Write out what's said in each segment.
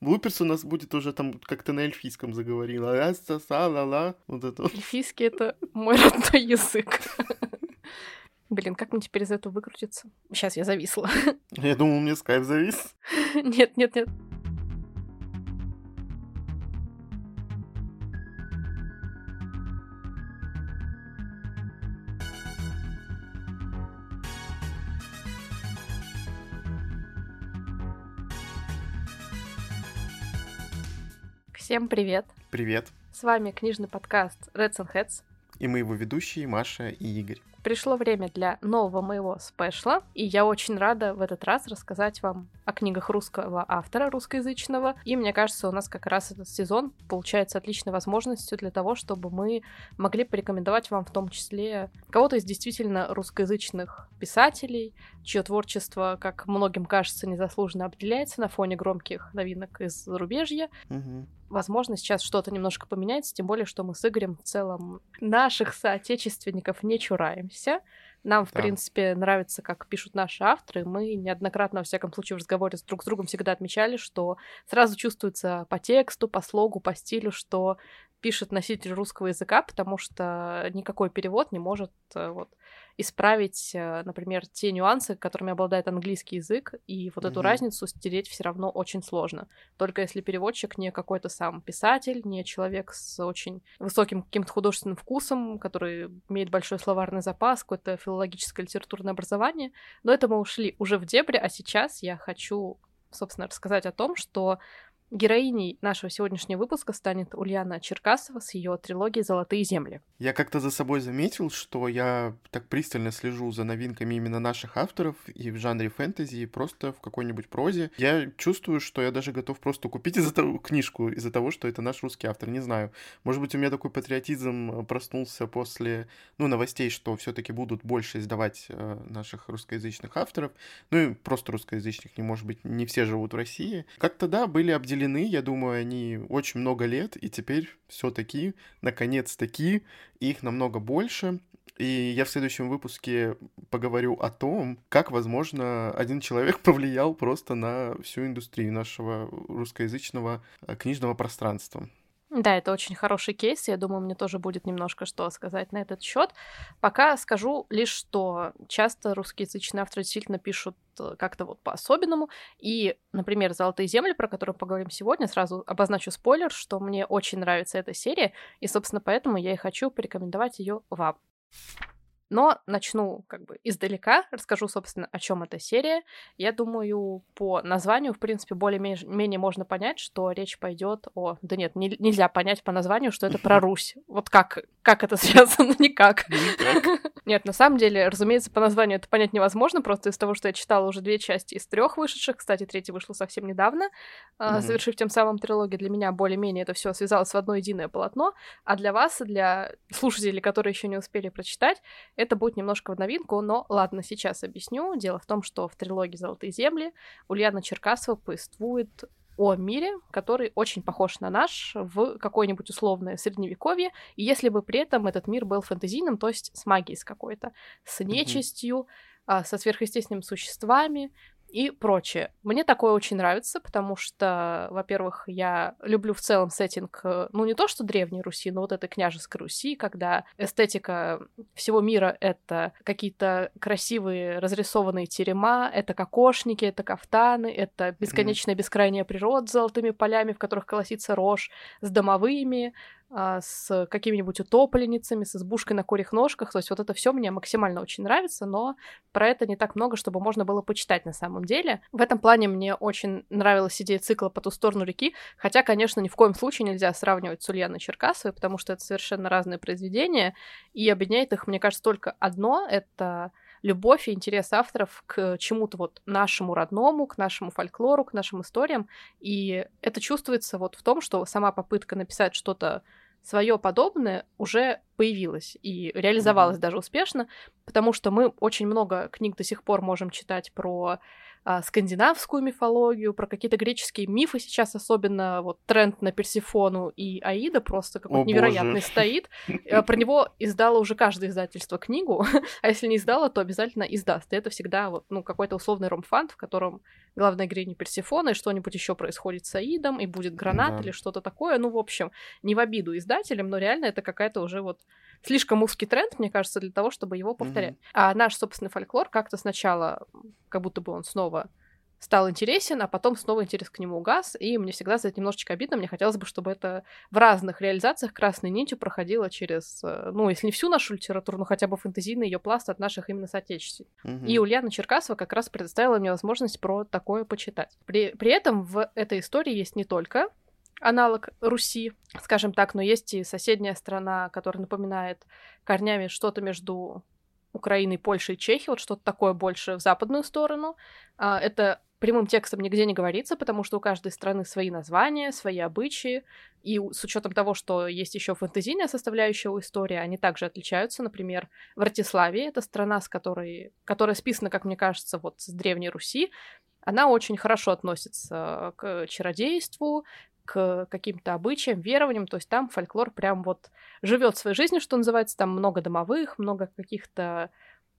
Блуперс у нас будет уже там как-то на эльфийском заговорила. ла са са ла ла Вот это вот. Эльфийский — это мой родной язык. Блин, как мне теперь из этого выкрутиться? Сейчас я зависла. Я думал, мне скайп завис. Нет, нет, нет. Всем привет! Привет. С вами книжный подкаст Reds and Heads. И мы его ведущие Маша и Игорь. Пришло время для нового моего спешла, и я очень рада в этот раз рассказать вам о книгах русского автора, русскоязычного. И мне кажется, у нас как раз этот сезон получается отличной возможностью для того, чтобы мы могли порекомендовать вам в том числе кого-то из действительно русскоязычных писателей, чье творчество, как многим кажется, незаслуженно определяется на фоне громких новинок из зарубежья. Угу возможно, сейчас что-то немножко поменяется, тем более, что мы с Игорем в целом наших соотечественников не чураемся. Нам, в да. принципе, нравится, как пишут наши авторы. Мы неоднократно, во всяком случае, в разговоре с друг с другом всегда отмечали, что сразу чувствуется по тексту, по слогу, по стилю, что пишет носитель русского языка, потому что никакой перевод не может э, вот исправить, э, например, те нюансы, которыми обладает английский язык, и вот mm-hmm. эту разницу стереть все равно очень сложно. Только если переводчик не какой-то сам писатель, не человек с очень высоким каким-то художественным вкусом, который имеет большой словарный запас, какое-то филологическое литературное образование. Но это мы ушли уже в дебри, а сейчас я хочу собственно, рассказать о том, что Героиней нашего сегодняшнего выпуска станет Ульяна Черкасова с ее трилогией «Золотые земли». Я как-то за собой заметил, что я так пристально слежу за новинками именно наших авторов и в жанре фэнтези, и просто в какой-нибудь прозе. Я чувствую, что я даже готов просто купить из-за того, книжку из-за того, что это наш русский автор. Не знаю. Может быть, у меня такой патриотизм проснулся после ну, новостей, что все таки будут больше издавать э, наших русскоязычных авторов. Ну и просто русскоязычных, не может быть, не все живут в России. Как-то, да, были обделены разделены, я думаю, они очень много лет, и теперь все-таки, наконец-таки, их намного больше. И я в следующем выпуске поговорю о том, как, возможно, один человек повлиял просто на всю индустрию нашего русскоязычного э, книжного пространства. Да, это очень хороший кейс. Я думаю, мне тоже будет немножко что сказать на этот счет. Пока скажу лишь, что часто русскоязычные авторы действительно пишут э, как-то вот по-особенному. И, например, «Золотые земли», про которую поговорим сегодня, сразу обозначу спойлер, что мне очень нравится эта серия, и, собственно, поэтому я и хочу порекомендовать ее вам. Но начну как бы издалека, расскажу, собственно, о чем эта серия. Я думаю, по названию, в принципе, более-менее можно понять, что речь пойдет о... Да нет, не, нельзя понять по названию, что это про Русь. Вот как, как это связано? Никак. Нет, на самом деле, разумеется, по названию это понять невозможно, просто из того, что я читала уже две части из трех вышедших. Кстати, третья вышла совсем недавно, mm-hmm. завершив тем самым трилогию. Для меня более-менее это все связалось в одно единое полотно, а для вас, для слушателей, которые еще не успели прочитать, это будет немножко в новинку, но ладно, сейчас объясню. Дело в том, что в трилогии «Золотые земли» Ульяна Черкасова повествует о мире, который очень похож на наш в какое-нибудь условное средневековье, и если бы при этом этот мир был фэнтезийным, то есть с магией с какой-то, с нечистью, mm-hmm. со сверхъестественными существами, и прочее. Мне такое очень нравится, потому что, во-первых, я люблю в целом сеттинг, э, ну, не то что Древней Руси, но вот этой княжеской Руси, когда эстетика всего мира — это какие-то красивые разрисованные терема, это кокошники, это кафтаны, это бесконечная бескрайняя природа с золотыми полями, в которых колосится рожь, с домовыми, а, с какими-нибудь утопленницами, с избушкой на курьих ножках. То есть вот это все мне максимально очень нравится, но про это не так много, чтобы можно было почитать на самом деле. В этом плане мне очень нравилась идея цикла «По ту сторону реки», хотя, конечно, ни в коем случае нельзя сравнивать с Ульяной Черкасовой, потому что это совершенно разные произведения, и объединяет их, мне кажется, только одно — это любовь и интерес авторов к чему-то вот нашему родному, к нашему фольклору, к нашим историям. И это чувствуется вот в том, что сама попытка написать что-то свое подобное уже появилась и реализовалась mm-hmm. даже успешно, потому что мы очень много книг до сих пор можем читать про а, скандинавскую мифологию, про какие-то греческие мифы сейчас особенно вот тренд на Персифону и Аида просто какой-то невероятный боже. стоит. Э, про него издало уже каждое издательство книгу, а если не издало, то обязательно издаст. И это всегда вот ну какой-то условный ромфант, в котором главной героиней Персифона, и что-нибудь еще происходит с Аидом, и будет гранат да. или что-то такое. Ну, в общем, не в обиду издателям, но реально это какая-то уже вот слишком узкий тренд, мне кажется, для того, чтобы его повторять. Mm-hmm. А наш собственный фольклор как-то сначала, как будто бы он снова стал интересен, а потом снова интерес к нему угас, и мне всегда за это немножечко обидно. Мне хотелось бы, чтобы это в разных реализациях красной нитью проходило через, э, ну, если не всю нашу литературу, но хотя бы фэнтезийный ее пласт от наших именно соотечественников. Угу. И Ульяна Черкасова как раз предоставила мне возможность про такое почитать. При, при этом в этой истории есть не только аналог Руси, скажем так, но есть и соседняя страна, которая напоминает корнями что-то между Украиной, Польшей и Чехией, вот что-то такое больше в западную сторону. А, это прямым текстом нигде не говорится, потому что у каждой страны свои названия, свои обычаи, и с учетом того, что есть еще фэнтезийная составляющая у истории, они также отличаются. Например, в Ратиславии, это страна, с которой, которая списана, как мне кажется, вот с Древней Руси, она очень хорошо относится к чародейству, к каким-то обычаям, верованиям, то есть там фольклор прям вот живет своей жизнью, что называется, там много домовых, много каких-то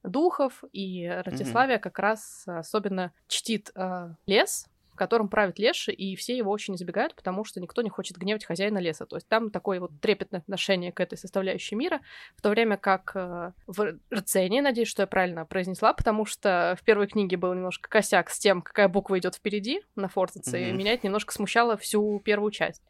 духов, и Ратиславия mm-hmm. как раз особенно чтит э, лес, в котором правит леший, и все его очень избегают, потому что никто не хочет гневать хозяина леса. То есть там такое вот трепетное отношение к этой составляющей мира, в то время как э, в Рцене, надеюсь, что я правильно произнесла, потому что в первой книге был немножко косяк с тем, какая буква идет впереди на фортеце, mm-hmm. и меня это немножко смущало всю первую часть.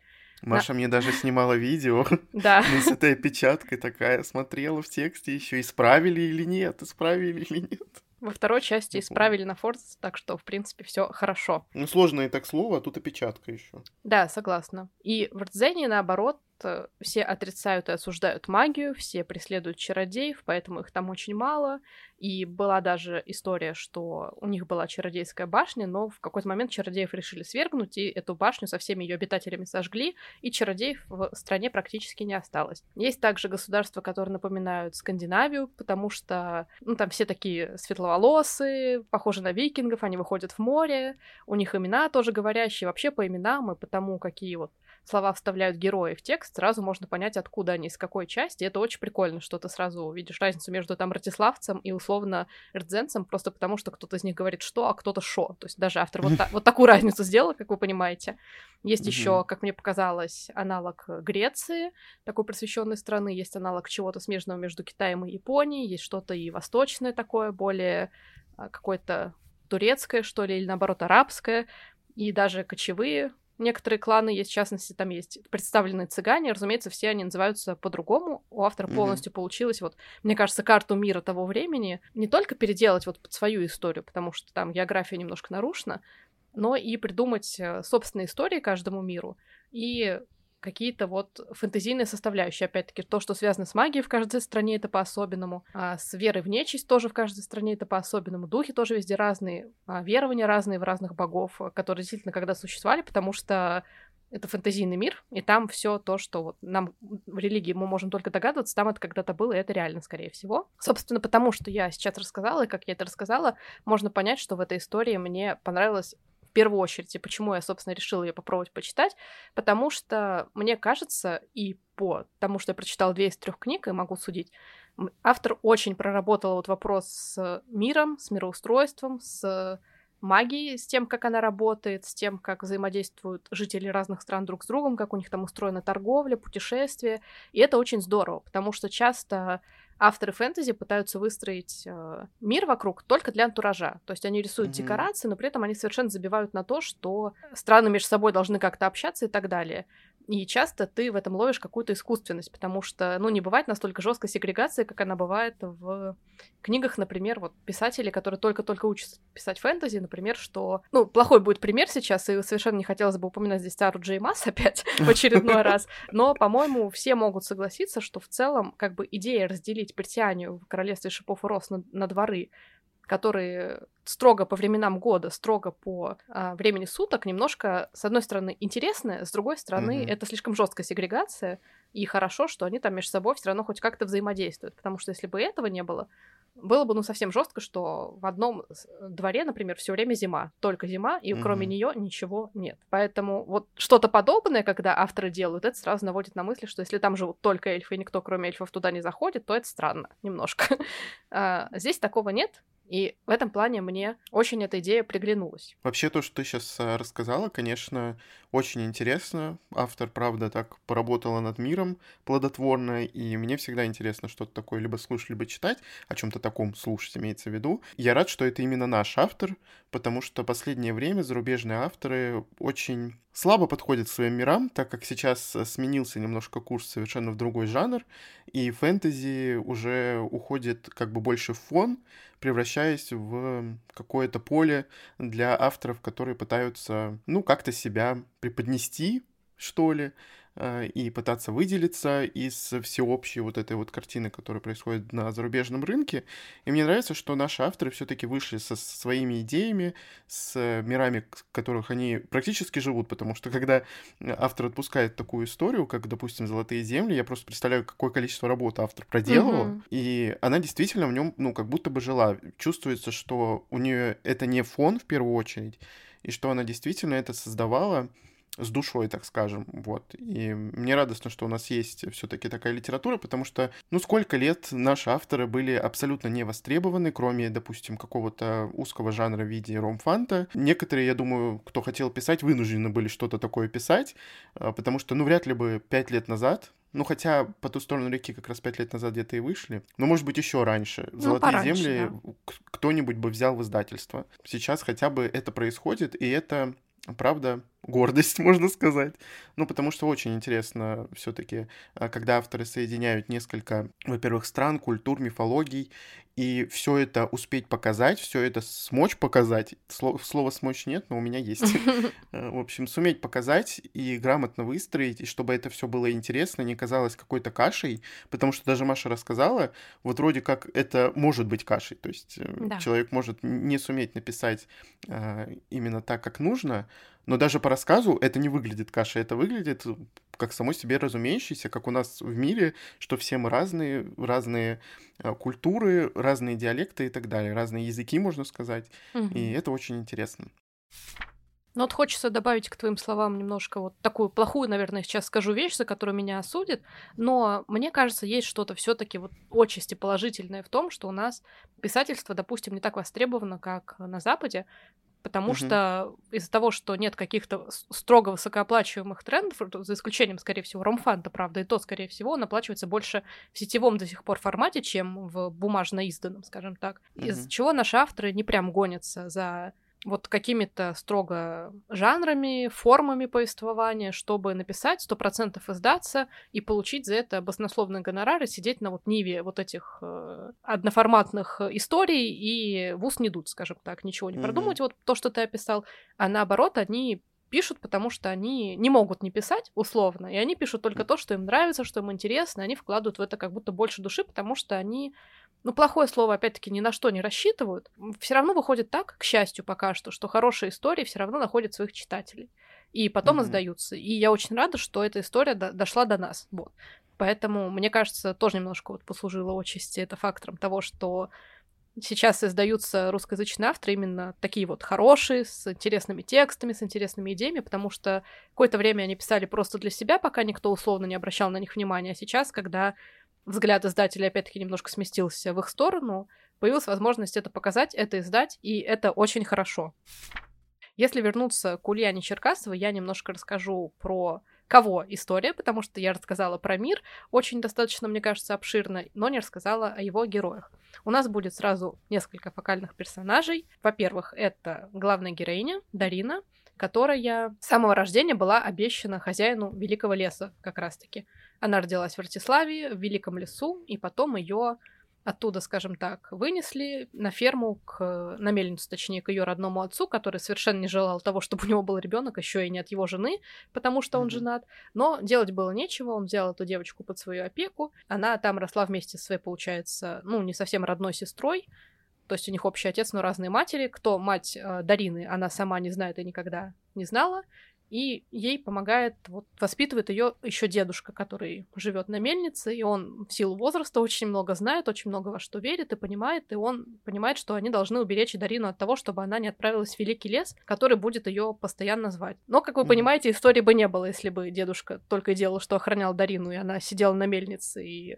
Маша на... мне даже снимала видео. Да. с этой опечаткой такая, смотрела в тексте еще, исправили или нет, исправили или нет. Во второй части исправили на Форс, так что, в принципе, все хорошо. Ну, сложное так слово, а тут опечатка еще. Да, согласна. И в Рдзене, наоборот, все отрицают и осуждают магию, все преследуют чародеев, поэтому их там очень мало. И была даже история, что у них была чародейская башня, но в какой-то момент чародеев решили свергнуть, и эту башню со всеми ее обитателями сожгли, и чародеев в стране практически не осталось. Есть также государства, которые напоминают Скандинавию, потому что ну, там все такие светловолосые, похожи на викингов, они выходят в море, у них имена тоже говорящие, вообще по именам и по тому, какие вот слова вставляют герои в текст, сразу можно понять, откуда они, из какой части. Это очень прикольно, что ты сразу увидишь разницу между там ратиславцем и условно рдзенцем, просто потому что кто-то из них говорит что, а кто-то шо. То есть даже автор вот, та- вот такую разницу сделал, как вы понимаете. Есть еще, как мне показалось, аналог Греции, такой просвещенной страны, есть аналог чего-то смежного между Китаем и Японией, есть что-то и восточное такое, более а, какое-то турецкое, что ли, или наоборот арабское, и даже кочевые Некоторые кланы есть, в частности, там есть представленные цыгане, разумеется, все они называются по-другому. У автора mm-hmm. полностью получилось, вот, мне кажется, карту мира того времени не только переделать вот под свою историю, потому что там география немножко нарушена, но и придумать э, собственные истории каждому миру и какие-то вот фэнтезийные составляющие. Опять-таки, то, что связано с магией в каждой стране, это по-особенному. А с верой в нечисть тоже в каждой стране это по-особенному. Духи тоже везде разные. А верования разные в разных богов, которые действительно когда существовали, потому что это фэнтезийный мир, и там все то, что вот нам в религии мы можем только догадываться, там это когда-то было, и это реально, скорее всего. Собственно, потому что я сейчас рассказала, и как я это рассказала, можно понять, что в этой истории мне понравилось первую очередь, и почему я, собственно, решила ее попробовать почитать, потому что мне кажется, и по тому, что я прочитала две из трех книг, и могу судить, автор очень проработал вот вопрос с миром, с мироустройством, с магией, с тем, как она работает, с тем, как взаимодействуют жители разных стран друг с другом, как у них там устроена торговля, путешествия. И это очень здорово, потому что часто авторы фэнтези пытаются выстроить э, мир вокруг только для антуража. То есть они рисуют mm-hmm. декорации, но при этом они совершенно забивают на то, что страны между собой должны как-то общаться и так далее. И часто ты в этом ловишь какую-то искусственность, потому что, ну, не бывает настолько жесткой сегрегации, как она бывает в книгах, например, вот писатели, которые только-только учатся писать фэнтези, например, что... Ну, плохой будет пример сейчас, и совершенно не хотелось бы упоминать здесь Сару Джей Масс опять в очередной раз, но, по-моему, все могут согласиться, что в целом, как бы, идея разделить Британию в королевстве шипов и роз на, на дворы которые строго по временам года, строго по а, времени суток, немножко, с одной стороны, интересны, с другой стороны, mm-hmm. это слишком жесткая сегрегация, и хорошо, что они там между собой все равно хоть как-то взаимодействуют, потому что если бы этого не было, было бы, ну, совсем жестко, что в одном дворе, например, все время зима, только зима, и mm-hmm. кроме нее ничего нет. Поэтому вот что-то подобное, когда авторы делают, это сразу наводит на мысли, что если там живут только эльфы, и никто, кроме эльфов, туда не заходит, то это странно немножко. а, здесь такого нет, И в этом плане мне очень эта идея приглянулась. Вообще то, что ты сейчас э, рассказала, конечно, очень интересно. Автор, правда, так поработала над миром плодотворно, и мне всегда интересно что-то такое либо слушать, либо читать, о чем-то таком слушать имеется в виду. Я рад, что это именно наш автор, потому что последнее время зарубежные авторы очень слабо подходят к своим мирам, так как сейчас э, сменился немножко курс совершенно в другой жанр, и фэнтези уже уходит как бы больше в фон, превращаясь в какое-то поле для авторов, которые пытаются, ну, как-то себя преподнести, что ли, и пытаться выделиться из всеобщей вот этой вот картины, которая происходит на зарубежном рынке. И мне нравится, что наши авторы все-таки вышли со своими идеями, с мирами, в которых они практически живут, потому что когда автор отпускает такую историю, как, допустим, «Золотые земли», я просто представляю, какое количество работы автор проделывал, mm-hmm. и она действительно в нем, ну, как будто бы жила. Чувствуется, что у нее это не фон в первую очередь, и что она действительно это создавала с душой, так скажем, вот. И мне радостно, что у нас есть все-таки такая литература, потому что, ну, сколько лет наши авторы были абсолютно не востребованы, кроме, допустим, какого-то узкого жанра в виде ромфанта. Некоторые, я думаю, кто хотел писать, вынуждены были что-то такое писать, а, потому что, ну, вряд ли бы пять лет назад ну, хотя по ту сторону реки как раз пять лет назад где-то и вышли. Но, может быть, еще раньше. Ну, Золотые пораньше, земли да. кто-нибудь бы взял в издательство. Сейчас хотя бы это происходит, и это правда, гордость, можно сказать. Ну, потому что очень интересно все-таки, а, когда авторы соединяют несколько, во-первых, стран, культур, мифологий, и все это успеть показать, все это смочь показать. Слово, слова смочь нет, но у меня есть. Э, в общем, суметь показать и грамотно выстроить, и чтобы это все было интересно, не казалось какой-то кашей, потому что даже Маша рассказала, вот вроде как это может быть кашей, то есть э, да. человек может не суметь написать именно так, как нужно, но даже по рассказу это не выглядит кашей, это выглядит как само себе разумеющееся, как у нас в мире, что все мы разные, разные а, культуры, разные диалекты и так далее, разные языки, можно сказать. Угу. И это очень интересно. Ну вот хочется добавить к твоим словам немножко вот такую плохую, наверное, сейчас скажу вещь, за которую меня осудят, но мне кажется, есть что-то все таки вот отчасти положительное в том, что у нас писательство, допустим, не так востребовано, как на Западе, потому угу. что из-за того, что нет каких-то строго высокооплачиваемых трендов, за исключением, скорее всего, ромфанта, правда, и то, скорее всего, он оплачивается больше в сетевом до сих пор формате, чем в бумажно изданном, скажем так. Угу. Из-за чего наши авторы не прям гонятся за вот какими-то строго жанрами, формами повествования, чтобы написать, сто процентов издаться и получить за это баснословный гонорар и сидеть на вот ниве вот этих э, одноформатных историй и в ус не дуть, скажем так, ничего не mm-hmm. продумать, вот то, что ты описал, а наоборот, они пишут, потому что они не могут не писать, условно, и они пишут только то, что им нравится, что им интересно, и они вкладывают в это как будто больше души, потому что они ну, плохое слово, опять-таки, ни на что не рассчитывают, все равно выходит так, к счастью, пока что, что хорошие истории все равно находят своих читателей. И потом mm-hmm. издаются. И я очень рада, что эта история до- дошла до нас. Вот. Поэтому, мне кажется, тоже немножко вот послужило отчасти это фактором того, что сейчас издаются русскоязычные авторы именно такие вот хорошие, с интересными текстами, с интересными идеями, потому что какое-то время они писали просто для себя, пока никто условно не обращал на них внимания. А сейчас, когда взгляд издателя опять-таки немножко сместился в их сторону, появилась возможность это показать, это издать, и это очень хорошо. Если вернуться к Ульяне Черкасовой, я немножко расскажу про кого история, потому что я рассказала про мир, очень достаточно, мне кажется, обширно, но не рассказала о его героях. У нас будет сразу несколько фокальных персонажей. Во-первых, это главная героиня Дарина, которая с самого рождения была обещана хозяину Великого леса как раз-таки. Она родилась в Ратиславе, в Великом лесу, и потом ее оттуда, скажем так, вынесли на ферму, к, на мельницу, точнее, к ее родному отцу, который совершенно не желал того, чтобы у него был ребенок, еще и не от его жены, потому что он mm-hmm. женат. Но делать было нечего, он взял эту девочку под свою опеку. Она там росла вместе со своей, получается, ну, не совсем родной сестрой. То есть у них общий отец, но разные матери. Кто мать э, Дарины, она сама не знает и никогда не знала и ей помогает, вот, воспитывает ее еще дедушка, который живет на мельнице, и он в силу возраста очень много знает, очень много во что верит и понимает, и он понимает, что они должны уберечь Дарину от того, чтобы она не отправилась в Великий лес, который будет ее постоянно звать. Но, как вы mm-hmm. понимаете, истории бы не было, если бы дедушка только делал, что охранял Дарину, и она сидела на мельнице и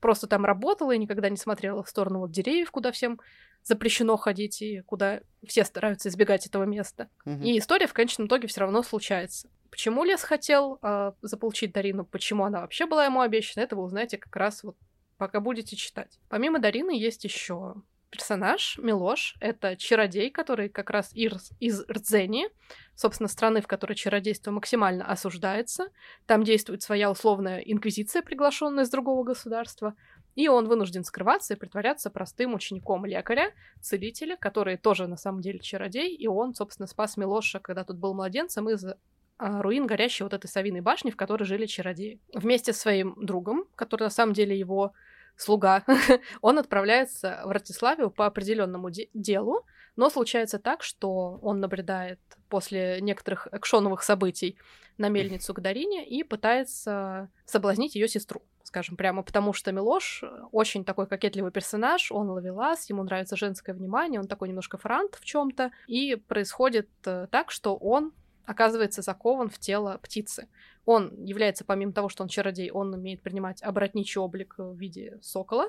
просто там работала и никогда не смотрела в сторону вот деревьев, куда всем запрещено ходить и куда все стараются избегать этого места. Угу. И история в конечном итоге все равно случается. Почему Лес хотел э, заполучить Дарину, почему она вообще была ему обещана, это вы узнаете как раз вот пока будете читать. Помимо Дарины есть еще персонаж Милош. Это чародей, который как раз из, из Рдзени, собственно, страны, в которой чародейство максимально осуждается. Там действует своя условная инквизиция, приглашенная из другого государства. И он вынужден скрываться и притворяться простым учеником лекаря, целителя, который тоже на самом деле чародей, и он, собственно, спас Милоша, когда тут был младенцем, из а, руин горящей вот этой совиной башни, в которой жили чародеи. Вместе с своим другом, который на самом деле его слуга, он отправляется в Ратиславию по определенному де- делу, но случается так, что он наблюдает после некоторых экшоновых событий на мельницу к Дарине и пытается соблазнить ее сестру, скажем прямо, потому что Милош очень такой кокетливый персонаж, он ловелас, ему нравится женское внимание, он такой немножко франт в чем-то, и происходит э, так, что он оказывается закован в тело птицы. Он является, помимо того, что он чародей, он умеет принимать оборотничий облик в виде сокола,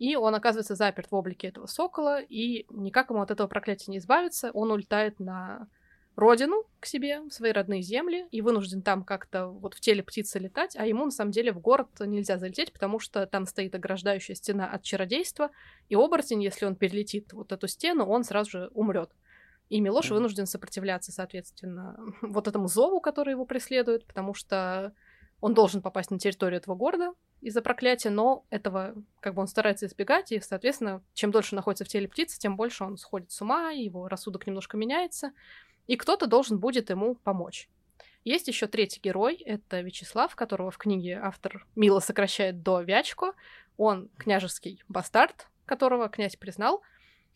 и он оказывается заперт в облике этого сокола, и никак ему от этого проклятия не избавиться. Он улетает на родину к себе, в свои родные земли, и вынужден там как-то вот в теле птицы летать, а ему на самом деле в город нельзя залететь, потому что там стоит ограждающая стена от чародейства, и оборотень, если он перелетит вот эту стену, он сразу же умрет. И Милош вынужден сопротивляться, соответственно, вот этому зову, который его преследует, потому что он должен попасть на территорию этого города из-за проклятия, но этого как бы он старается избегать, и, соответственно, чем дольше находится в теле птицы, тем больше он сходит с ума, его рассудок немножко меняется, и кто-то должен будет ему помочь. Есть еще третий герой, это Вячеслав, которого в книге автор мило сокращает до Вячко. Он княжеский бастард, которого князь признал,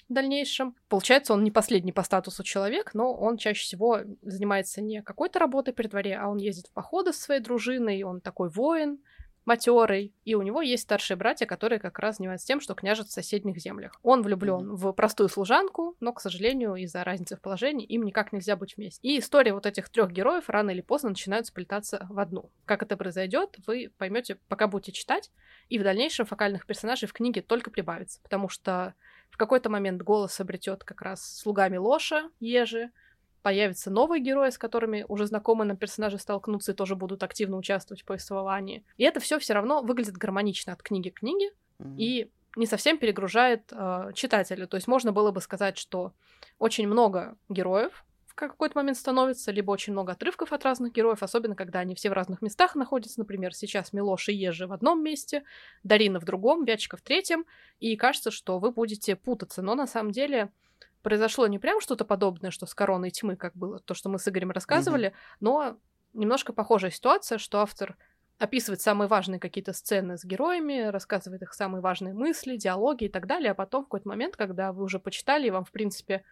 в дальнейшем. Получается, он не последний по статусу человек, но он чаще всего занимается не какой-то работой при дворе, а он ездит в походы с своей дружиной, он такой воин, матерый, и у него есть старшие братья, которые как раз занимаются тем, что княжат в соседних землях. Он влюблен mm-hmm. в простую служанку, но, к сожалению, из-за разницы в положении им никак нельзя быть вместе. И история вот этих трех героев рано или поздно начинают сплетаться в одну. Как это произойдет, вы поймете, пока будете читать, и в дальнейшем фокальных персонажей в книге только прибавится, потому что в какой-то момент голос обретет как раз слугами Лоша, Ежи, появятся новые герои, с которыми уже знакомые нам персонажи столкнутся и тоже будут активно участвовать в повествовании. И это все все равно выглядит гармонично от книги к книге mm-hmm. и не совсем перегружает э, читателя. То есть можно было бы сказать, что очень много героев, в какой-то момент становится, либо очень много отрывков от разных героев, особенно когда они все в разных местах находятся. Например, сейчас Милош и Ежи в одном месте, Дарина в другом, Вячка в третьем, и кажется, что вы будете путаться. Но на самом деле произошло не прям что-то подобное, что с короной тьмы, как было то, что мы с Игорем рассказывали, mm-hmm. но немножко похожая ситуация, что автор описывает самые важные какие-то сцены с героями, рассказывает их самые важные мысли, диалоги и так далее, а потом в какой-то момент, когда вы уже почитали, и вам, в принципе,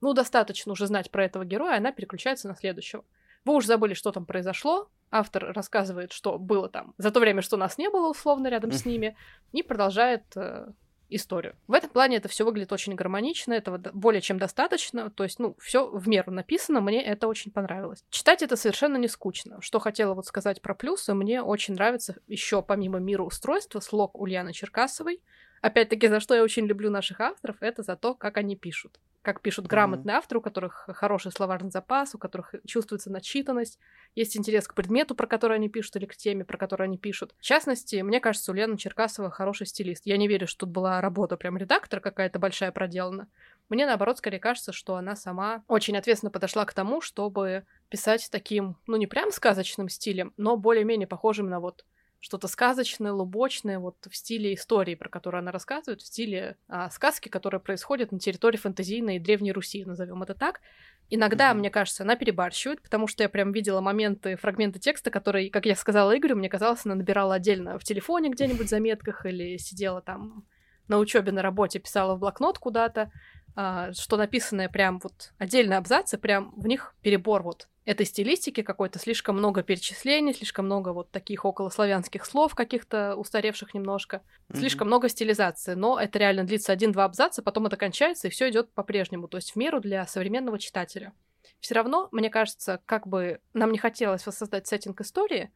ну, достаточно уже знать про этого героя, она переключается на следующего. Вы уже забыли, что там произошло, автор рассказывает, что было там за то время, что нас не было условно рядом с ними, и продолжает э, историю. В этом плане это все выглядит очень гармонично, этого более чем достаточно, то есть, ну, все в меру написано, мне это очень понравилось. Читать это совершенно не скучно. Что хотела вот сказать про плюсы, мне очень нравится еще помимо мира устройства слог Ульяны Черкасовой. Опять-таки, за что я очень люблю наших авторов, это за то, как они пишут как пишут грамотные mm-hmm. авторы, у которых хороший словарный запас, у которых чувствуется начитанность, есть интерес к предмету, про который они пишут, или к теме, про которую они пишут. В частности, мне кажется, у Лены Черкасова хороший стилист. Я не верю, что тут была работа прям редактора какая-то большая проделана. Мне, наоборот, скорее кажется, что она сама очень ответственно подошла к тому, чтобы писать таким, ну, не прям сказочным стилем, но более-менее похожим на вот что-то сказочное, лубочное, вот в стиле истории, про которую она рассказывает, в стиле а, сказки, которые происходят на территории фэнтезийной Древней Руси, назовем это так. Иногда, mm-hmm. мне кажется, она перебарщивает, потому что я прям видела моменты, фрагменты текста, которые, как я сказала Игорю, мне казалось, она набирала отдельно в телефоне где-нибудь в заметках или сидела там на учебе, на работе, писала в блокнот куда-то, а, что написанное прям вот отдельные абзацы, прям в них перебор вот этой стилистики какой-то, слишком много перечислений, слишком много вот таких околославянских слов каких-то устаревших немножко, mm-hmm. слишком много стилизации, но это реально длится один-два абзаца, потом это кончается, и все идет по-прежнему, то есть в меру для современного читателя. Все равно, мне кажется, как бы нам не хотелось воссоздать сеттинг истории,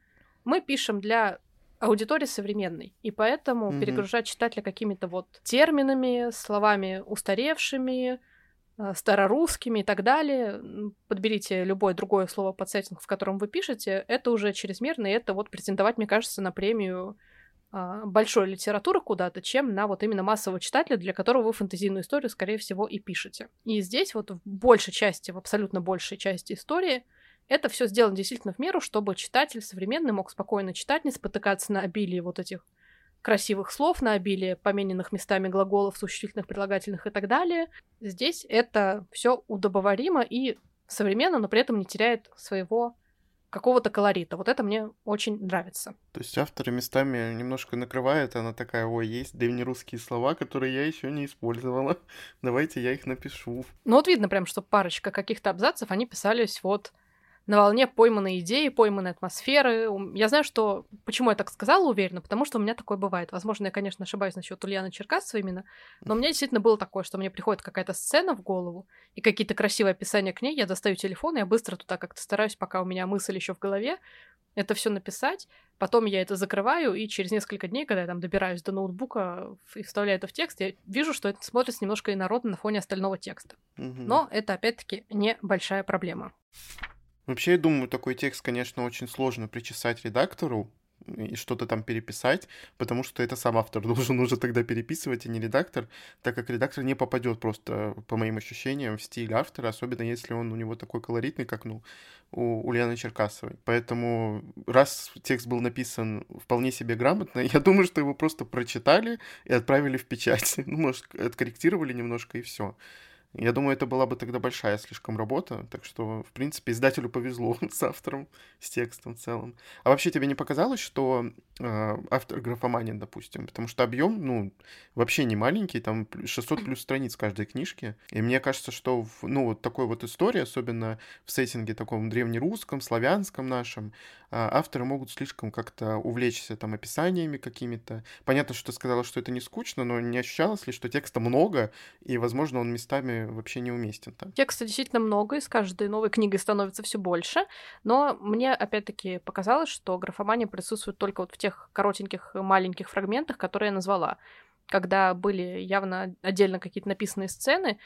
мы пишем для аудитории современной. И поэтому mm-hmm. перегружать читателя какими-то вот терминами, словами устаревшими, старорусскими и так далее, подберите любое другое слово под сеттинг, в котором вы пишете, это уже чрезмерно, и это вот претендовать, мне кажется, на премию а, большой литературы куда-то, чем на вот именно массового читателя, для которого вы фэнтезийную историю, скорее всего, и пишете. И здесь вот в большей части, в абсолютно большей части истории, это все сделано действительно в меру, чтобы читатель современный мог спокойно читать, не спотыкаться на обилии вот этих красивых слов, на обилие помененных местами глаголов, существительных, прилагательных и так далее. Здесь это все удобоваримо и современно, но при этом не теряет своего какого-то колорита. Вот это мне очень нравится. То есть авторы местами немножко накрывает, она такая, ой, есть древнерусские слова, которые я еще не использовала. Давайте я их напишу. Ну вот видно прям, что парочка каких-то абзацев, они писались вот на волне пойманной идеи, пойманной атмосферы. Я знаю, что... Почему я так сказала уверенно? Потому что у меня такое бывает. Возможно, я, конечно, ошибаюсь насчет Ульяны Черкасова именно, но у меня действительно было такое, что мне приходит какая-то сцена в голову, и какие-то красивые описания к ней, я достаю телефон, и я быстро туда как-то стараюсь, пока у меня мысль еще в голове, это все написать, потом я это закрываю, и через несколько дней, когда я там добираюсь до ноутбука и вставляю это в текст, я вижу, что это смотрится немножко инородно на фоне остального текста. Угу. Но это, опять-таки, небольшая проблема. Вообще, я думаю, такой текст, конечно, очень сложно причесать редактору и что-то там переписать, потому что это сам автор должен уже тогда переписывать, а не редактор, так как редактор не попадет просто, по моим ощущениям, в стиль автора, особенно если он у него такой колоритный, как, ну, у Ульяны Черкасовой. Поэтому, раз текст был написан вполне себе грамотно, я думаю, что его просто прочитали и отправили в печать. Ну, может, откорректировали немножко и все. Я думаю, это была бы тогда большая слишком работа, так что, в принципе, издателю повезло с автором, с текстом в целом. А вообще тебе не показалось, что э, автор графоманин, допустим, потому что объем, ну, вообще не маленький, там 600 плюс страниц каждой книжки, и мне кажется, что, в, ну, вот такой вот истории, особенно в сеттинге таком древнерусском, славянском нашем, э, авторы могут слишком как-то увлечься там описаниями какими-то. Понятно, что ты сказала, что это не скучно, но не ощущалось ли, что текста много, и, возможно, он местами вообще неуместен там. Текста действительно много, и с каждой новой книгой становится все больше, но мне опять-таки показалось, что графомания присутствует только вот в тех коротеньких маленьких фрагментах, которые я назвала, когда были явно отдельно какие-то написанные сцены,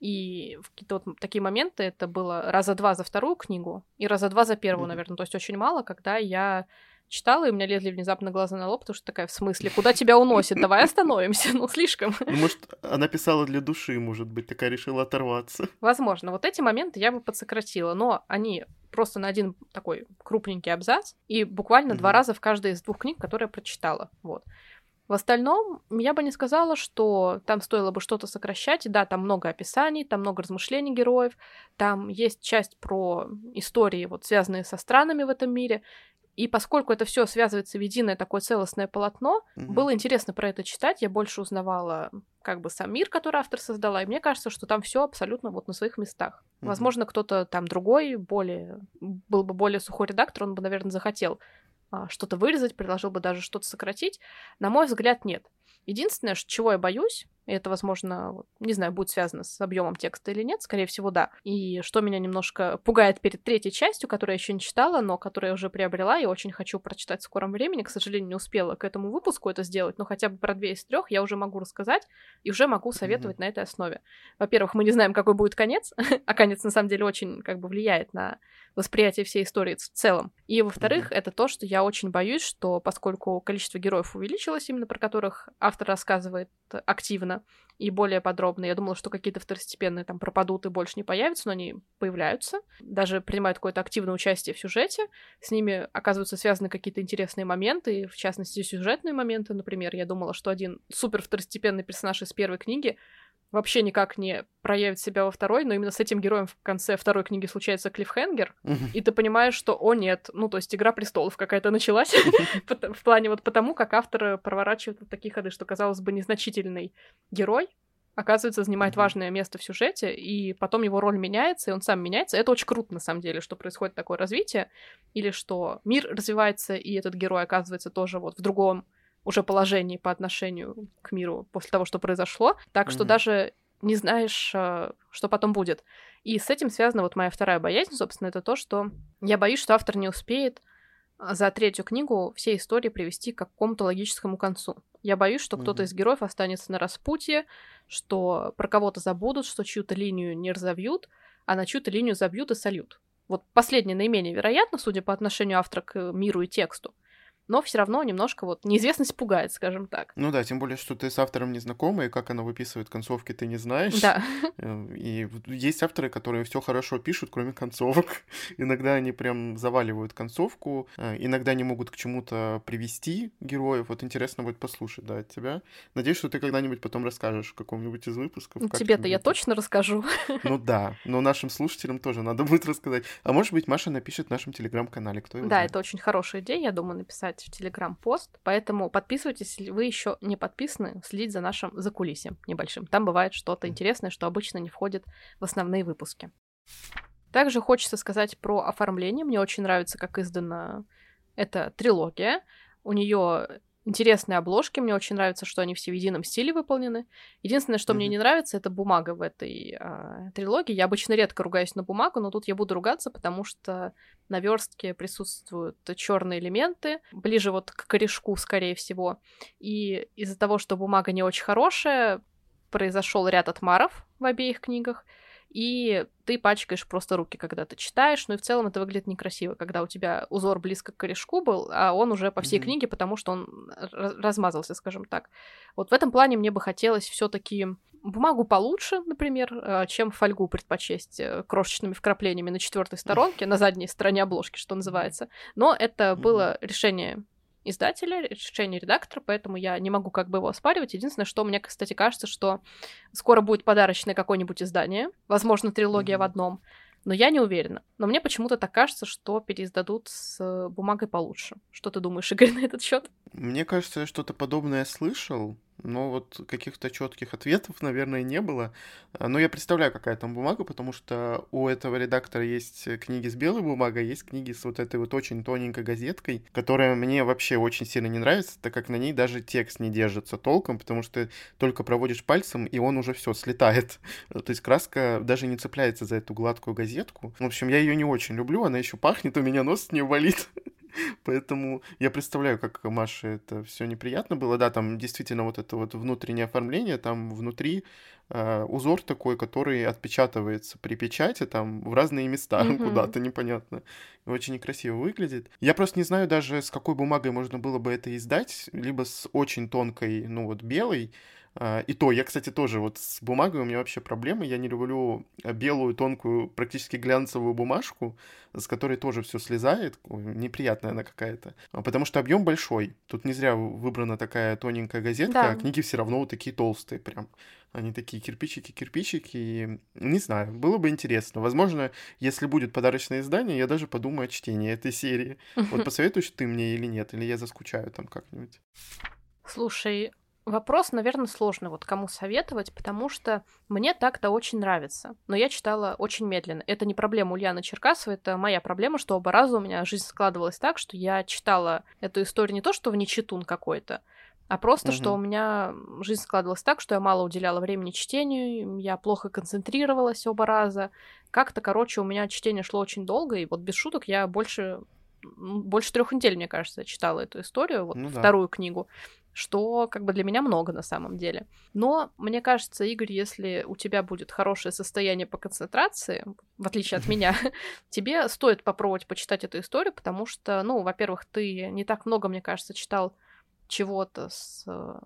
и в какие-то вот такие моменты это было раза два за вторую книгу и раза два за первую, mm-hmm. наверное. То есть очень мало, когда я читала, и у меня лезли внезапно глаза на лоб, потому что такая, в смысле, куда тебя уносит? Давай остановимся, ну слишком. Ну, может, она писала для души, может быть, такая решила оторваться. Возможно, вот эти моменты я бы подсократила, но они просто на один такой крупненький абзац, и буквально mm-hmm. два раза в каждой из двух книг, которые я прочитала, вот. В остальном, я бы не сказала, что там стоило бы что-то сокращать. Да, там много описаний, там много размышлений героев, там есть часть про истории, вот связанные со странами в этом мире. И поскольку это все связывается в единое такое целостное полотно, mm-hmm. было интересно про это читать. Я больше узнавала как бы сам мир, который автор создала, и мне кажется, что там все абсолютно вот на своих местах. Mm-hmm. Возможно, кто-то там другой, более был бы более сухой редактор, он бы, наверное, захотел а, что-то вырезать, предложил бы даже что-то сократить. На мой взгляд, нет. Единственное, чего я боюсь, и это, возможно, не знаю, будет связано с объемом текста или нет, скорее всего, да. И что меня немножко пугает перед третьей частью, которую я еще не читала, но которую я уже приобрела и очень хочу прочитать в скором времени. К сожалению, не успела к этому выпуску это сделать, но хотя бы про две из трех я уже могу рассказать и уже могу советовать mm-hmm. на этой основе. Во-первых, мы не знаем, какой будет конец, а конец на самом деле очень как бы влияет на восприятие всей истории в целом. И во-вторых, mm-hmm. это то, что я очень боюсь, что поскольку количество героев увеличилось, именно про которых автор рассказывает активно и более подробно, я думала, что какие-то второстепенные там пропадут и больше не появятся, но они появляются, даже принимают какое-то активное участие в сюжете, с ними оказываются связаны какие-то интересные моменты, в частности, сюжетные моменты, например, я думала, что один супер второстепенный персонаж из первой книги вообще никак не проявит себя во второй, но именно с этим героем в конце второй книги случается клиффхенгер, и ты понимаешь, что, о нет, ну, то есть Игра престолов какая-то началась, в плане вот потому, как автор проворачивает такие ходы, что, казалось бы, незначительный герой, оказывается, занимает важное место в сюжете, и потом его роль меняется, и он сам меняется. Это очень круто, на самом деле, что происходит такое развитие, или что мир развивается, и этот герой оказывается тоже вот в другом уже положении по отношению к миру после того, что произошло, так mm-hmm. что даже не знаешь, э, что потом будет. И с этим связана вот моя вторая боязнь, собственно, это то, что я боюсь, что автор не успеет за третью книгу все истории привести к какому-то логическому концу. Я боюсь, что кто-то из героев останется на распутье, что про кого-то забудут, что чью-то линию не разовьют, а на чью-то линию забьют и сольют. Вот последнее наименее вероятно, судя по отношению автора к миру и тексту но все равно немножко вот неизвестность пугает, скажем так. Ну да, тем более, что ты с автором не знакома, и как она выписывает концовки, ты не знаешь. Да. Э, и есть авторы, которые все хорошо пишут, кроме концовок. иногда они прям заваливают концовку, э, иногда они могут к чему-то привести героев. Вот интересно будет послушать, да, от тебя. Надеюсь, что ты когда-нибудь потом расскажешь в каком-нибудь из выпусков. Ну, тебе-то я точно расскажу. ну да, но нашим слушателям тоже надо будет рассказать. А может быть, Маша напишет в нашем телеграм-канале, кто его Да, знает. это очень хорошая идея, я думаю, написать писать в Телеграм-пост, поэтому подписывайтесь, если вы еще не подписаны, следить за нашим закулисьем небольшим. Там бывает что-то интересное, что обычно не входит в основные выпуски. Также хочется сказать про оформление. Мне очень нравится, как издана эта трилогия. У нее интересные обложки. Мне очень нравится, что они все в едином стиле выполнены. Единственное, что mm-hmm. мне не нравится, это бумага в этой э, трилогии. Я обычно редко ругаюсь на бумагу, но тут я буду ругаться, потому что на верстке присутствуют черные элементы, ближе вот к корешку, скорее всего. И из-за того, что бумага не очень хорошая, произошел ряд отмаров в обеих книгах и ты пачкаешь просто руки, когда ты читаешь, ну и в целом это выглядит некрасиво, когда у тебя узор близко к корешку был, а он уже по всей mm-hmm. книге, потому что он размазался, скажем так. Вот в этом плане мне бы хотелось все таки бумагу получше, например, э, чем фольгу предпочесть э, крошечными вкраплениями на четвертой сторонке, на задней стороне обложки, что называется. Но это было решение издателя, решение редактора, поэтому я не могу как бы его оспаривать. Единственное, что мне, кстати, кажется, что скоро будет подарочное какое-нибудь издание, возможно, трилогия mm-hmm. в одном, но я не уверена. Но мне почему-то так кажется, что переиздадут с бумагой получше. Что ты думаешь, Игорь, на этот счет? Мне кажется, я что-то подобное слышал. Но вот каких-то четких ответов, наверное, не было. А, но я представляю, какая там бумага, потому что у этого редактора есть книги с белой бумагой, есть книги с вот этой вот очень тоненькой газеткой, которая мне вообще очень сильно не нравится, так как на ней даже текст не держится толком, потому что только проводишь пальцем, и он уже все слетает. То есть краска даже не цепляется за эту гладкую газетку. В общем, я ее не очень люблю, она еще пахнет, у меня нос с нее болит. Поэтому я представляю, как Маше это все неприятно было. Да, там действительно вот это вот внутреннее оформление, там внутри э, узор такой, который отпечатывается при печати там в разные места mm-hmm. куда-то непонятно. Очень некрасиво выглядит. Я просто не знаю даже, с какой бумагой можно было бы это издать, либо с очень тонкой, ну вот белой, и то, я, кстати, тоже вот с бумагой у меня вообще проблемы. Я не люблю а, белую, тонкую, практически глянцевую бумажку, с которой тоже все слезает. Неприятная она какая-то. А, потому что объем большой. Тут не зря выбрана такая тоненькая газетка, да. а книги все равно вот такие толстые прям. Они такие кирпичики-кирпичики. И не знаю, было бы интересно. Возможно, если будет подарочное издание, я даже подумаю о чтении этой серии. Вот посоветуешь ты мне или нет? Или я заскучаю там как-нибудь? Слушай, Вопрос, наверное, сложный, вот кому советовать, потому что мне так-то очень нравится. Но я читала очень медленно. Это не проблема Ульяны Черкасовой, это моя проблема, что оба раза у меня жизнь складывалась так, что я читала эту историю не то, что в нечитун какой-то, а просто, угу. что у меня жизнь складывалась так, что я мало уделяла времени чтению, я плохо концентрировалась оба раза. Как-то, короче, у меня чтение шло очень долго, и вот без шуток я больше больше трех недель, мне кажется, читала эту историю, вот ну, вторую да. книгу что как бы для меня много на самом деле. Но мне кажется, Игорь, если у тебя будет хорошее состояние по концентрации, в отличие от меня, тебе стоит попробовать почитать эту историю, потому что, ну, во-первых, ты не так много, мне кажется, читал чего-то с э,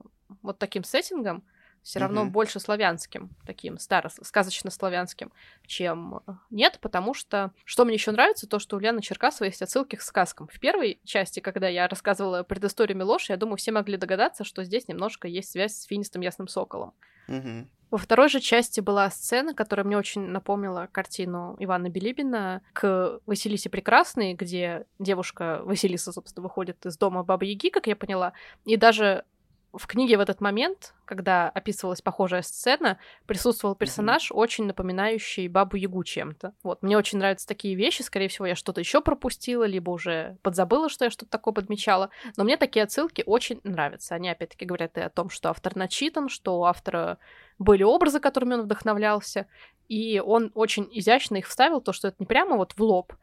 вот таким сеттингом, все равно mm-hmm. больше славянским, таким старо сказочно-славянским, чем э, нет, потому что что мне еще нравится, то, что у Лены Черкасовой есть отсылки к сказкам. В первой части, когда я рассказывала предысторию Милоши, я думаю, все могли догадаться, что здесь немножко есть связь с финистым ясным соколом. Mm-hmm. Во второй же части была сцена, которая мне очень напомнила картину Ивана Билибина к Василисе Прекрасной, где девушка Василиса, собственно, выходит из дома Бабы Яги, как я поняла, и даже в книге в этот момент, когда описывалась похожая сцена, присутствовал персонаж, mm-hmm. очень напоминающий бабу Ягу чем-то. Вот, мне очень нравятся такие вещи. Скорее всего, я что-то еще пропустила, либо уже подзабыла, что я что-то такое подмечала. Но мне такие отсылки очень нравятся. Они, опять-таки, говорят и о том, что автор начитан, что у автора были образы, которыми он вдохновлялся. И он очень изящно их вставил, то, что это не прямо вот в лоб,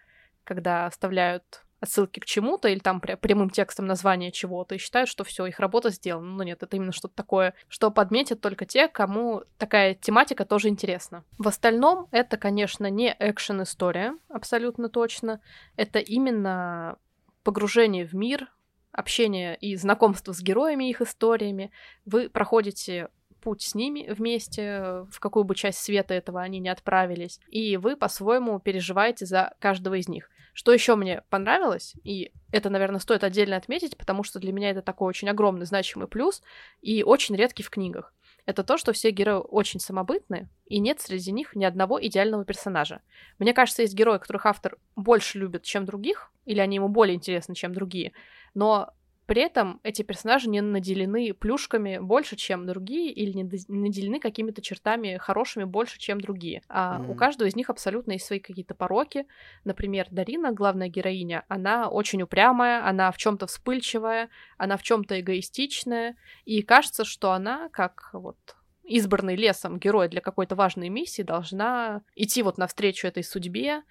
когда вставляют отсылки к чему-то или там прямым текстом названия чего-то и считают, что все, их работа сделана. Но нет, это именно что-то такое, что подметят только те, кому такая тематика тоже интересна. В остальном это, конечно, не экшен-история, абсолютно точно. Это именно погружение в мир, общение и знакомство с героями их историями. Вы проходите путь с ними вместе, в какую бы часть света этого они не отправились, и вы по-своему переживаете за каждого из них. Что еще мне понравилось, и это, наверное, стоит отдельно отметить, потому что для меня это такой очень огромный значимый плюс и очень редкий в книгах. Это то, что все герои очень самобытны, и нет среди них ни одного идеального персонажа. Мне кажется, есть герои, которых автор больше любит, чем других, или они ему более интересны, чем другие, но при этом эти персонажи не наделены плюшками больше, чем другие, или не наделены какими-то чертами хорошими больше, чем другие. А mm-hmm. у каждого из них абсолютно есть свои какие-то пороки. Например, Дарина, главная героиня, она очень упрямая, она в чем-то вспыльчивая, она в чем-то эгоистичная, и кажется, что она, как вот избранный лесом герой для какой-то важной миссии, должна идти вот навстречу этой судьбе,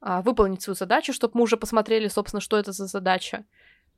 а, выполнить свою задачу, чтобы мы уже посмотрели, собственно, что это за задача.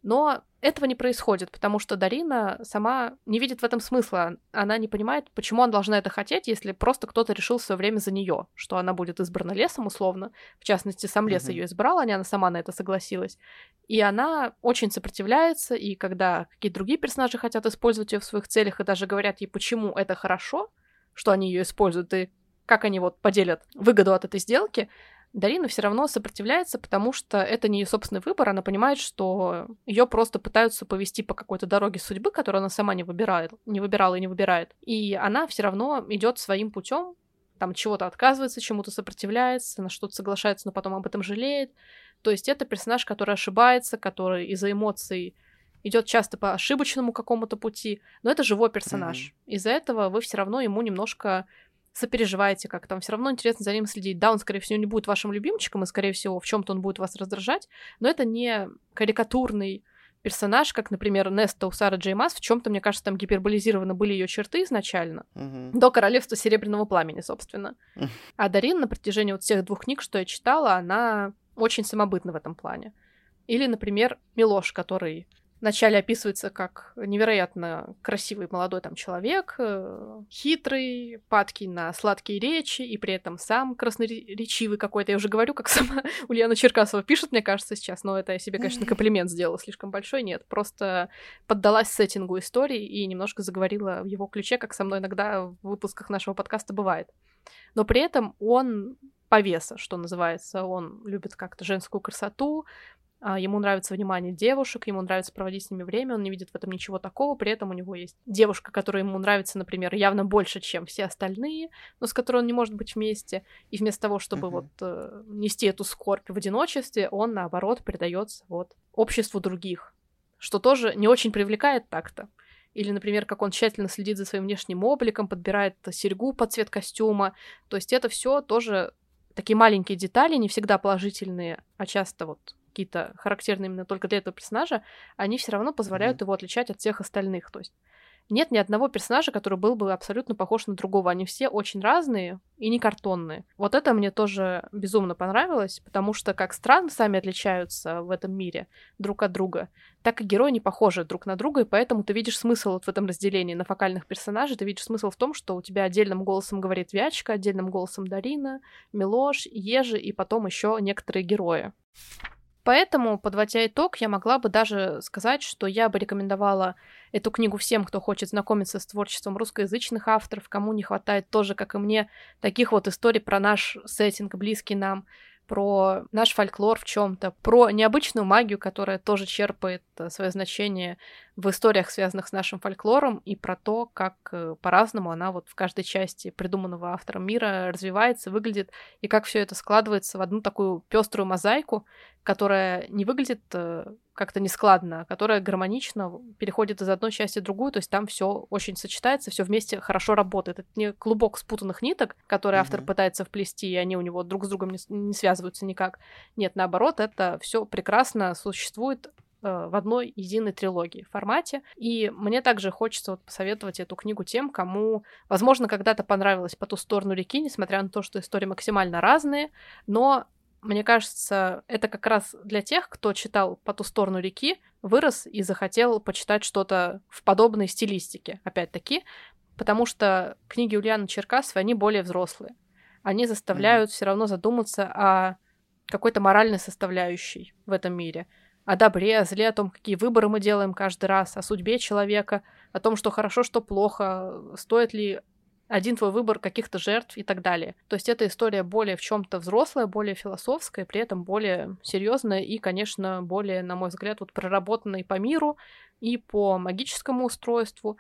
Но этого не происходит, потому что Дарина сама не видит в этом смысла. Она не понимает, почему она должна это хотеть, если просто кто-то решил в свое время за нее, что она будет избрана лесом, условно. В частности, сам лес mm-hmm. ее избрал, а не она сама на это согласилась. И она очень сопротивляется, и когда какие-то другие персонажи хотят использовать ее в своих целях и даже говорят ей, почему это хорошо, что они ее используют, и как они вот поделят выгоду от этой сделки, Дарина все равно сопротивляется, потому что это не ее собственный выбор. Она понимает, что ее просто пытаются повести по какой-то дороге судьбы, которую она сама не выбирает, не выбирала и не выбирает. И она все равно идет своим путем, там чего-то отказывается, чему-то сопротивляется, на что-то соглашается, но потом об этом жалеет. То есть это персонаж, который ошибается, который из-за эмоций идет часто по ошибочному какому-то пути, но это живой персонаж. Mm-hmm. Из-за этого вы все равно ему немножко сопереживаете как там, все равно интересно за ним следить. Да, он, скорее всего, не будет вашим любимчиком, и, скорее всего, в чем-то он будет вас раздражать, но это не карикатурный персонаж, как, например, Неста у Сары Джей Масс, в чем-то, мне кажется, там гиперболизированы были ее черты изначально, uh-huh. до Королевства Серебряного Пламени, собственно. А Дарин на протяжении вот всех двух книг, что я читала, она очень самобытна в этом плане. Или, например, Милош, который Вначале описывается как невероятно красивый молодой там человек, э, хитрый, падкий на сладкие речи, и при этом сам красноречивый какой-то. Я уже говорю, как сама Ульяна Черкасова пишет, мне кажется, сейчас, но это я себе, конечно, комплимент сделала слишком большой. Нет, просто поддалась сеттингу истории и немножко заговорила в его ключе, как со мной иногда в выпусках нашего подкаста бывает. Но при этом он повеса, что называется. Он любит как-то женскую красоту, ему нравится внимание девушек, ему нравится проводить с ними время, он не видит в этом ничего такого, при этом у него есть девушка, которая ему нравится, например, явно больше, чем все остальные, но с которой он не может быть вместе, и вместо того, чтобы uh-huh. вот э, нести эту скорбь в одиночестве, он, наоборот, передается вот обществу других, что тоже не очень привлекает так-то. Или, например, как он тщательно следит за своим внешним обликом, подбирает серьгу под цвет костюма. То есть это все тоже такие маленькие детали, не всегда положительные, а часто вот какие-то характерные именно только для этого персонажа, они все равно позволяют mm-hmm. его отличать от всех остальных. То есть нет ни одного персонажа, который был бы абсолютно похож на другого. Они все очень разные и не картонные. Вот это мне тоже безумно понравилось, потому что как страны сами отличаются в этом мире друг от друга, так и герои не похожи друг на друга, и поэтому ты видишь смысл вот в этом разделении на фокальных персонажей, ты видишь смысл в том, что у тебя отдельным голосом говорит Вячка, отдельным голосом Дарина, Милош, Ежи и потом еще некоторые герои. Поэтому, подводя итог, я могла бы даже сказать, что я бы рекомендовала эту книгу всем, кто хочет знакомиться с творчеством русскоязычных авторов, кому не хватает тоже, как и мне, таких вот историй про наш сеттинг, близкий нам, про наш фольклор в чем-то, про необычную магию, которая тоже черпает свое значение в историях, связанных с нашим фольклором, и про то, как э, по-разному она вот в каждой части придуманного автором мира развивается, выглядит, и как все это складывается в одну такую пеструю мозаику, которая не выглядит э, как-то нескладно, которая гармонично переходит из одной части в другую, то есть там все очень сочетается, все вместе хорошо работает. Это не клубок спутанных ниток, которые mm-hmm. автор пытается вплести, и они у него друг с другом не, не связываются никак. Нет, наоборот, это все прекрасно существует э, в одной единой трилогии формате. И мне также хочется вот посоветовать эту книгу тем, кому, возможно, когда-то понравилась «По ту сторону реки», несмотря на то, что истории максимально разные, но мне кажется, это как раз для тех, кто читал «По ту сторону реки», вырос и захотел почитать что-то в подобной стилистике, опять-таки, потому что книги Ульяны Черкасовой, они более взрослые. Они заставляют mm-hmm. все равно задуматься о какой-то моральной составляющей в этом мире. О добре, о зле, о том, какие выборы мы делаем каждый раз, о судьбе человека, о том, что хорошо, что плохо, стоит ли один твой выбор каких-то жертв и так далее. То есть эта история более в чем-то взрослая, более философская, при этом более серьезная и, конечно, более, на мой взгляд, вот проработанная и по миру, и по магическому устройству,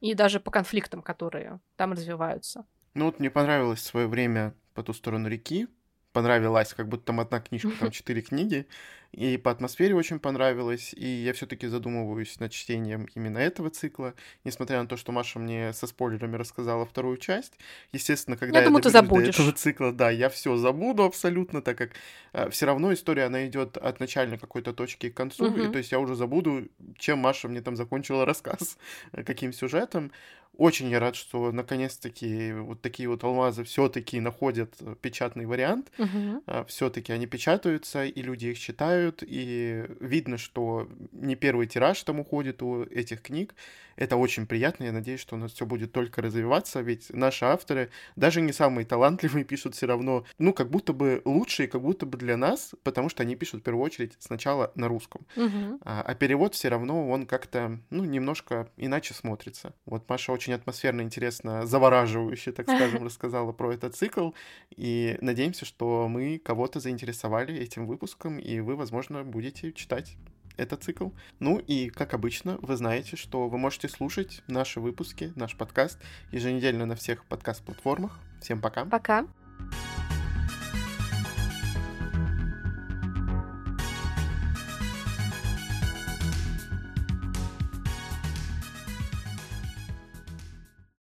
и даже по конфликтам, которые там развиваются. Ну вот мне понравилось в свое время по ту сторону реки, понравилась, как будто там одна книжка, там четыре книги, и по атмосфере очень понравилось, и я все-таки задумываюсь над чтением именно этого цикла, несмотря на то, что Маша мне со спойлерами рассказала вторую часть. Естественно, когда я, я думаю, ты забудешь. до этого цикла, да, я все забуду абсолютно, так как э, все равно история, она идет от начальной какой-то точки к концу, угу. и то есть я уже забуду, чем Маша мне там закончила рассказ, каким сюжетом. Очень я рад, что наконец-таки вот такие вот алмазы все-таки находят печатный вариант. Угу. А, все-таки они печатаются, и люди их читают, и видно, что не первый тираж там уходит у этих книг. Это очень приятно. Я надеюсь, что у нас все будет только развиваться, ведь наши авторы, даже не самые талантливые, пишут все равно, ну, как будто бы лучшие, как будто бы для нас, потому что они пишут в первую очередь сначала на русском. Угу. А, а перевод все равно он как-то, ну, немножко иначе смотрится. Вот Маша очень очень атмосферно, интересно, завораживающе, так скажем, рассказала про этот цикл. И надеемся, что мы кого-то заинтересовали этим выпуском, и вы, возможно, будете читать этот цикл. Ну и, как обычно, вы знаете, что вы можете слушать наши выпуски, наш подкаст еженедельно на всех подкаст-платформах. Всем пока. Пока.